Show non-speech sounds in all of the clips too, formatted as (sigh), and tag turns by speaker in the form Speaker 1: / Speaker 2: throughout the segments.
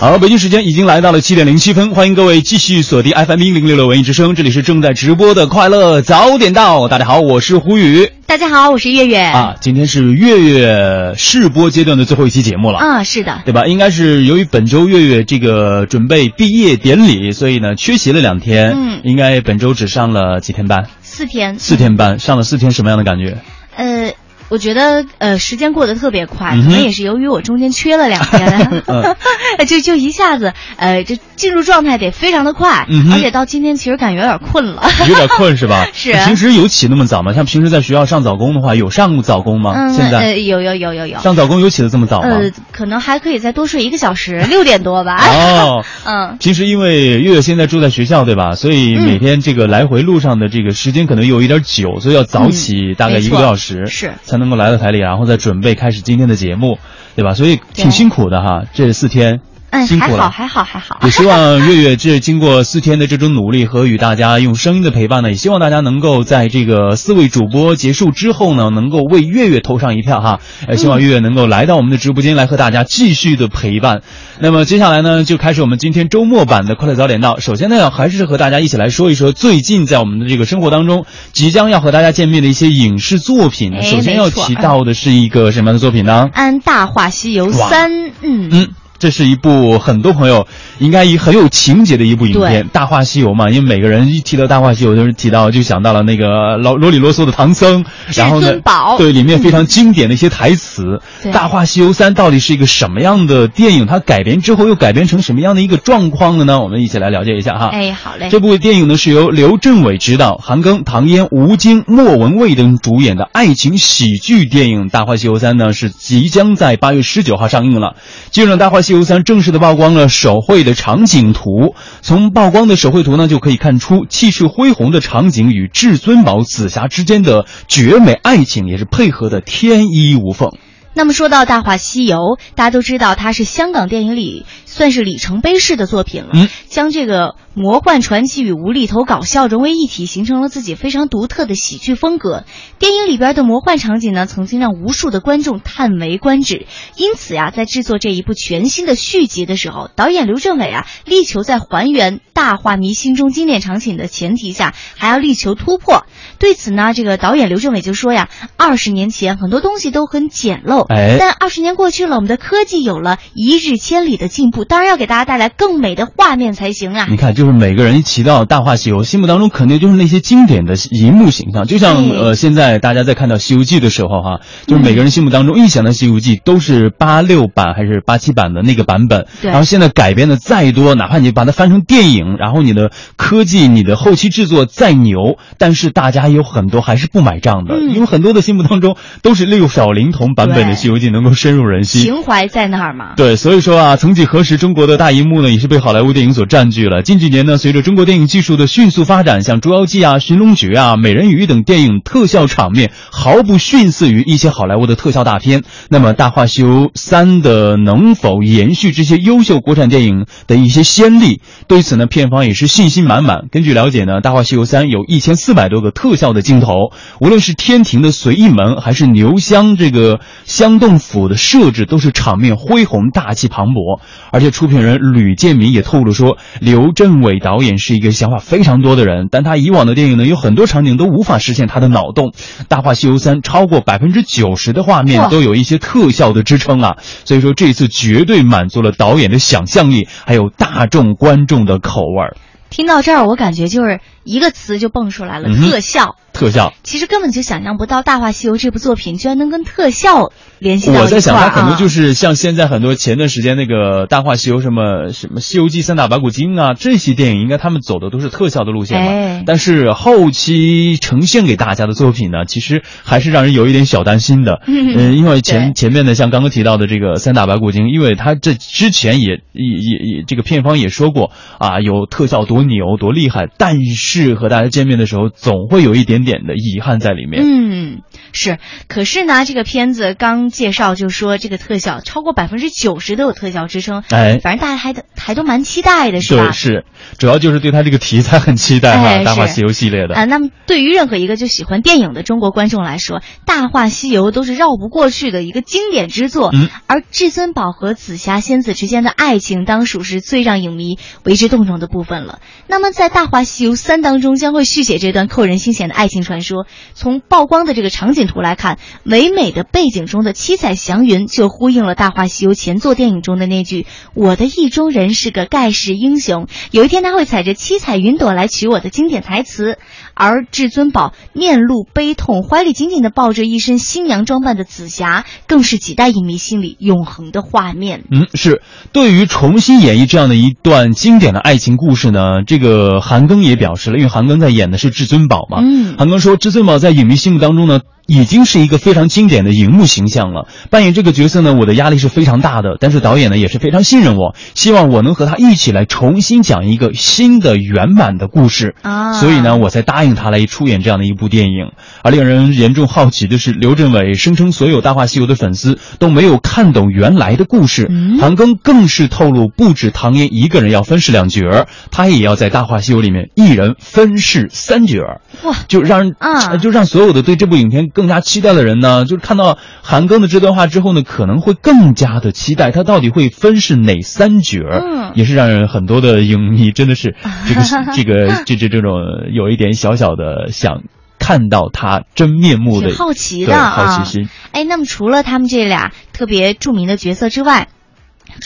Speaker 1: 好，北京时间已经来到了七点零七分，欢迎各位继续锁定 FM 一零六六文艺之声，这里是正在直播的快乐早点到。大家好，我是胡宇。
Speaker 2: 大家好，我是月月。
Speaker 1: 啊，今天是月月试播阶段的最后一期节目了。
Speaker 2: 啊，是的，
Speaker 1: 对吧？应该是由于本周月月这个准备毕业典礼，所以呢缺席了两天。
Speaker 2: 嗯
Speaker 1: 应该本周只上了几天班？
Speaker 2: 四天。
Speaker 1: 四天班，上了四天，什么样的感觉？
Speaker 2: 呃，我觉得呃时间过得特别快，可能也是由于我中间缺了两天，(laughs)
Speaker 1: 嗯 (laughs)
Speaker 2: 就就一下子呃这进入状态得非常的快，
Speaker 1: 嗯
Speaker 2: 而且到今天其实感觉有点困了。(laughs)
Speaker 1: 有点困是吧？
Speaker 2: 是
Speaker 1: 平时有起那么早吗？像平时在学校上早工的话，有上过早工吗？
Speaker 2: 嗯，
Speaker 1: 现在
Speaker 2: 呃有有有有有。
Speaker 1: 上早工有起的这么早吗？
Speaker 2: 呃，可能还可以再多睡一个小时，六点多吧。
Speaker 1: 哦，
Speaker 2: 嗯，
Speaker 1: 平时因为月月现在住在学校对吧？所以
Speaker 2: 嗯
Speaker 1: 每天这个来回路上的这个时间可能有一点久，所以要早起大概一个多小时，
Speaker 2: 是
Speaker 1: 才能够来到台里，然后再准备开始今天的节目，对吧？所以挺辛苦的哈，这四天。
Speaker 2: 嗯，
Speaker 1: 辛苦了
Speaker 2: 还好，还好，还好。
Speaker 1: 也希望月月这经过四天的这种努力和与大家用声音的陪伴呢，也希望大家能够在这个四位主播结束之后呢，能够为月月投上一票哈。呃，希望月月能够来到我们的直播间来和大家继续的陪伴。那么接下来呢，就开始我们今天周末版的快乐早点到。首先呢，还是和大家一起来说一说最近在我们的这个生活当中即将要和大家见面的一些影视作品。
Speaker 2: 哎
Speaker 1: 首先要提到的是一个什么样的作品呢？
Speaker 2: 嗯《大话西游三》，嗯
Speaker 1: 嗯，这是一部很多朋友应该很有情节的一部影片，《大话西游》嘛，因为每个人一提到《大话西游》，就是提到就想到了那个老啰里啰嗦的唐僧，然后呢对，里面非常经典的一些台词。
Speaker 2: 对
Speaker 1: 大话西游三》到底是一个什么样的电影？它改编之后又改编成什么样的一个状况了呢？我们一起来了解一下哈。
Speaker 2: 哎，好嘞。
Speaker 1: 这部电影呢是由刘镇伟执导，韩庚、唐嫣、吴京、莫文蔚等主演的爱情喜剧电影《大话西游三》呢是即将在八月十九号上映了。进入，《大话西游三》正式的曝光了手绘的场景图，从曝光的手绘图呢就可以看出气势恢宏的场景与至尊宝紫霞之间的绝美爱情也是配合的天衣无缝。
Speaker 2: 那么说到《大话西游》，大家都知道它是香港电影里算是里程碑式的作品了，
Speaker 1: 嗯
Speaker 2: 将这个魔幻传奇与无厘头搞笑融为一体，形成了自己非常独特的喜剧风格。电影里边的魔幻场景呢，曾经让无数的观众叹为观止。因此呀，在制作这一部全新的续集的时候，导演刘镇伟啊，力求在还原《大话迷》心中经典场景的前提下，还要力求突破。对此呢，这个导演刘镇伟就说呀，二十年前很多东西都很简陋，
Speaker 1: 哎
Speaker 2: 但二十年过去了，我们的科技有了一日千里的进步，当然要给大家带来更美的画面才行啊。
Speaker 1: 你看，就是每个人一提到《大话西游》，心目当中肯定就是那些经典的银幕形象。就像呃，现在大家在看到《西游记》的时候，哈，就是每个人心目当中一想到《西游记》，都是八六版还是八七版的那个版本。
Speaker 2: 对
Speaker 1: 然后现在改编的再多，哪怕你把它翻成电影，然后你的科技、你的后期制作再牛，但是大家有很多还是不买账的，
Speaker 2: 嗯
Speaker 1: 因为很多的心目当中都是六小龄童版本的《西游记》能够深入人心。
Speaker 2: 情怀在那儿嘛。
Speaker 1: 对，所以说啊，曾几何时，是中国的大荧幕呢，也是被好莱坞电影所占据了。近几年呢，随着中国电影技术的迅速发展，像《捉妖记》啊、《寻龙诀》啊、《美人鱼》等电影特效场面毫不逊色于一些好莱坞的特效大片。那么，《大话西游三》的能否延续这些优秀国产电影的一些先例？对此呢，片方也是信心满满。根据了解呢，《大话西游三》有一千四百多个特效的镜头，无论是天庭的随意门，还是牛香这个香洞府的设置，都是场面恢宏、大气磅礴。而且出品人吕建民也透露说，刘镇伟导演是一个想法非常多的人，但他以往的电影呢，有很多场景都无法实现他的脑洞。《大话西游三》超过百分之九十的画面都有一些特效的支撑啊，所以说这次绝对满足了导演的想象力，还有大众观众的口味儿。
Speaker 2: 听到这儿，我感觉就是一个词就蹦出来了：
Speaker 1: 嗯
Speaker 2: 特效。
Speaker 1: 特效，
Speaker 2: 其实根本就想象不到《大话西游》这部作品居然能跟特效联系
Speaker 1: 我在想，它可能就是像现在很多前段时间那个《大话西游》什么什么《西游记》三打白骨精啊这些电影，应该他们走的都是特效的路线嘛。
Speaker 2: 哎
Speaker 1: 但是后期呈现给大家的作品呢，其实还是让人有一点小担心的。(laughs) 嗯，因为前前面的像刚刚提到的这个三打白骨精，因为他这之前也也也也这个片方也说过啊，有特效多多牛多厉害，但是和大家见面的时候，总会有一点点的遗憾在里面。
Speaker 2: 嗯，是。可是呢，这个片子刚介绍就说这个特效超过百分之九十都有特效支撑，
Speaker 1: 哎，
Speaker 2: 反正大家还还都蛮期待的，是吧？
Speaker 1: 对，是，主要就是对他这个题材很期待哈，《大话西游》系列的
Speaker 2: 啊。那么对于任何一个就喜欢电影的中国观众来说，《大话西游》都是绕不过去的一个经典之作。
Speaker 1: 嗯，
Speaker 2: 而至尊宝和紫霞仙子之间的爱情，当属是最让影迷为之动容的部分了。那么在《大话西游三》当中，将会续写这段扣人心弦的爱情传说。从曝光的这个场景图来看，唯美的背景中的七彩祥云，就呼应了《大话西游》前作电影中的那句：“我的意中人是个盖世英雄，有一天他会踩着七彩云朵来娶我的”经典台词。而至尊宝面露悲痛，怀里紧紧地抱着一身新娘装扮的紫霞，更是几代影迷心里永恒的画面。
Speaker 1: 嗯，是对于重新演绎这样的一段经典的爱情故事呢，这个韩庚也表示了，因为韩庚在演的是至尊宝嘛。
Speaker 2: 嗯，
Speaker 1: 韩庚说，至尊宝在影迷心目当中呢。已经是一个非常经典的荧幕形象了。扮演这个角色呢，我的压力是非常大的。但是导演呢也是非常信任我，希望我能和他一起来重新讲一个新的圆满的故事
Speaker 2: 啊。
Speaker 1: 所以呢，我才答应他来出演这样的一部电影。而令人严重好奇的是，刘镇伟声称所有《大话西游》的粉丝都没有看懂原来的故事。韩庚更是透露，不止唐嫣一个人要分饰两角，他也要在《大话西游》里面一人分饰三角。
Speaker 2: 哇，
Speaker 1: 就让人
Speaker 2: 啊，
Speaker 1: 就让所有的对这部影片。更加期待的人呢，就是看到韩庚的这段话之后呢，可能会更加的期待他到底会分是哪三角儿，
Speaker 2: 嗯，
Speaker 1: 也是让人很多的影迷真的是 (laughs) 这个这个这这这种有一点小小的想看到他真面目的
Speaker 2: 好奇的
Speaker 1: 好奇心。
Speaker 2: 哎，那么除了他们这俩特别著名的角色之外，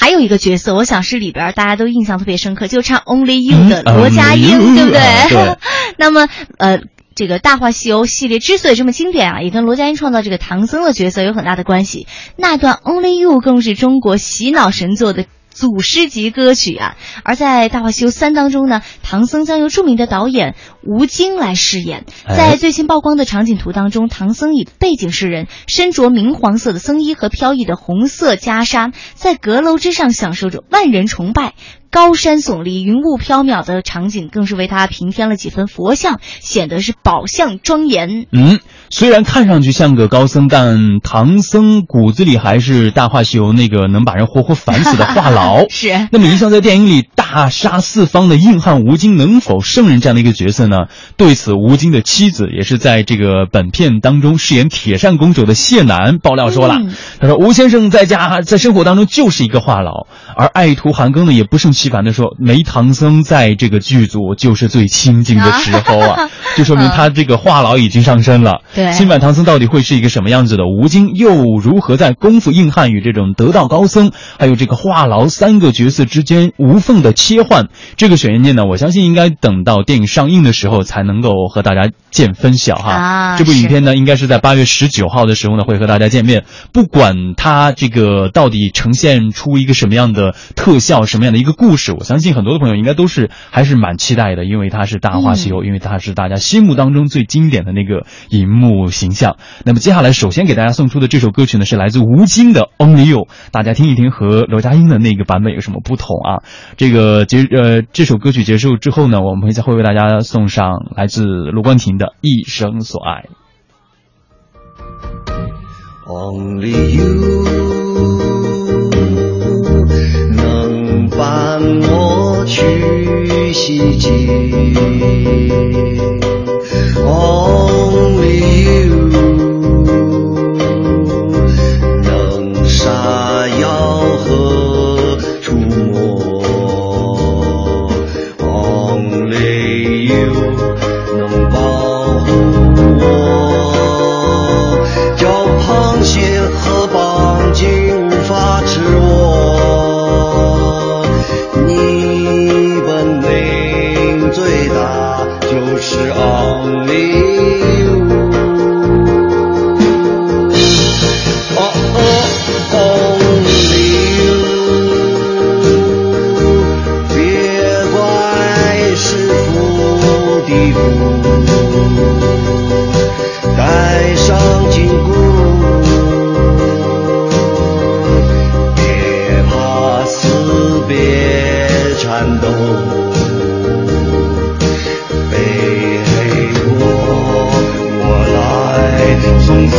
Speaker 2: 还有一个角色，我想是里边大家都印象特别深刻，就唱《Only You》的罗家英，对不对？那么呃。这个《大话西游》系列之所以这么经典啊，也跟罗家英创造这个唐僧的角色有很大的关系。那段《Only You》更是中国洗脑神作的祖师级歌曲啊。而在《大话西游三》当中呢，唐僧将由著名的导演吴京来饰演。在最新曝光的场景图当中，唐僧以背景示人，身着明黄色的僧衣和飘逸的红色袈裟，在阁楼之上享受着万人崇拜。高山耸立、云雾飘渺的场景，更是为他平添了几分佛像，显得是宝相庄严。
Speaker 1: 嗯，虽然看上去像个高僧，但唐僧骨子里还是《大话西游》那个能把人活活烦死的话痨。(laughs)
Speaker 2: 是。
Speaker 1: 那么，一向在电影里大杀四方的硬汉吴京，能否胜任这样的一个角色呢？对此，吴京的妻子也是在这个本片当中饰演铁扇公主的谢楠爆料说了，他说吴先生在家在生活当中就是一个话痨，而爱徒韩庚呢也不胜。其烦的说，没唐僧在这个剧组就是最清静的时候啊，(laughs) 就说明他这个话痨已经上身了。
Speaker 2: 对，
Speaker 1: 新版唐僧到底会是一个什么样子的？吴京又如何在功夫硬汉与这种得道高僧，还有这个话痨三个角色之间无缝的切换？这个悬念呢，我相信应该等到电影上映的时候才能够和大家见分晓哈。
Speaker 2: 啊，
Speaker 1: 这部影片呢，应该是在八月十九号的时候呢会和大家见面。不管它这个到底呈现出一个什么样的特效，什么样的一个故。故事，我相信很多的朋友应该都是还是蛮期待的，因为它是《大话西游》，因为它是大家心目当中最经典的那个荧幕形象。那么接下来，首先给大家送出的这首歌曲呢，是来自吴京的《Only You》，大家听一听和罗家英的那个版本有什么不同啊？这个结呃这首歌曲结束之后呢，我们会再会为大家送上来自卢冠廷的《一生所爱》。
Speaker 3: Only you 能。伴我去西经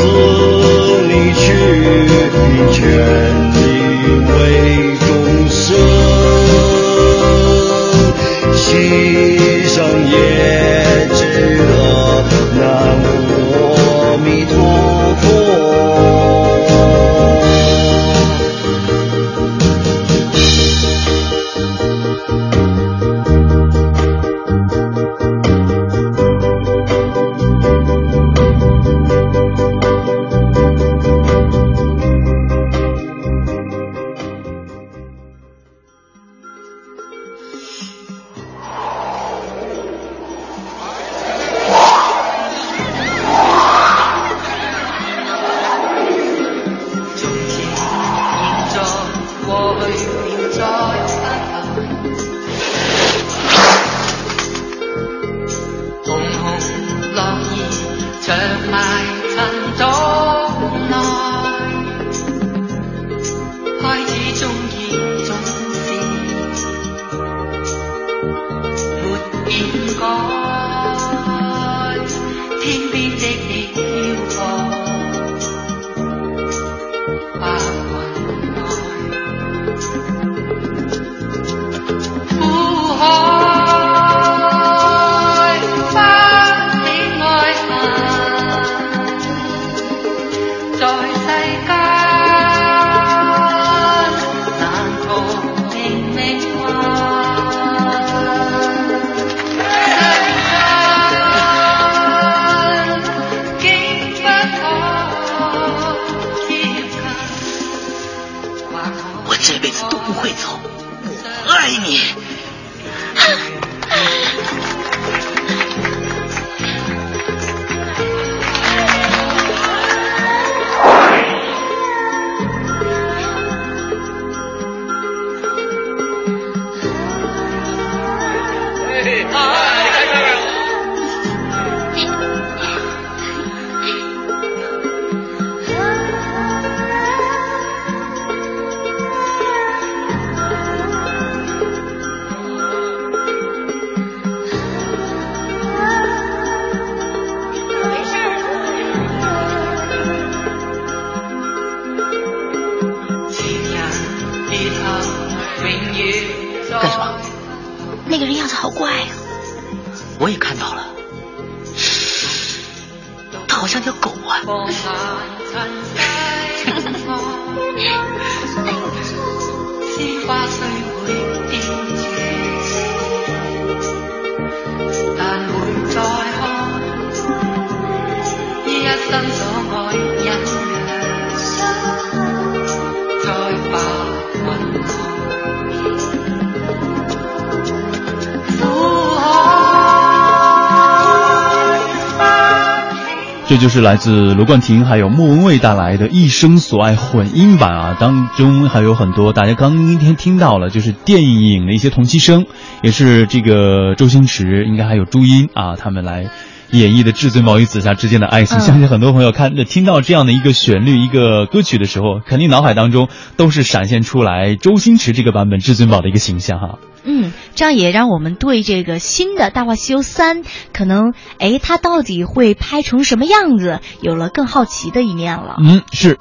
Speaker 3: 七留在
Speaker 4: 心头。干什么？
Speaker 2: 那个人样子好怪啊！
Speaker 4: 我也看到了，他好像条狗啊！(laughs)
Speaker 1: 这就是来自罗冠廷还有莫文蔚带来的《一生所爱》混音版啊，当中还有很多大家刚今天听到了，就是电影的一些同期声，也是这个周星驰应该还有朱茵啊，他们来演绎的至尊宝与紫霞之间的爱情。
Speaker 2: 嗯
Speaker 1: 相信很多朋友看着听到这样的一个旋律、一个歌曲的时候，肯定脑海当中都是闪现出来周星驰这个版本至尊宝的一个形象哈。
Speaker 2: 嗯，这样也让我们对这个新的《大话西游三》，可能哎，它到底会拍成什么样子，有了更好奇的一面了。
Speaker 1: 嗯，是。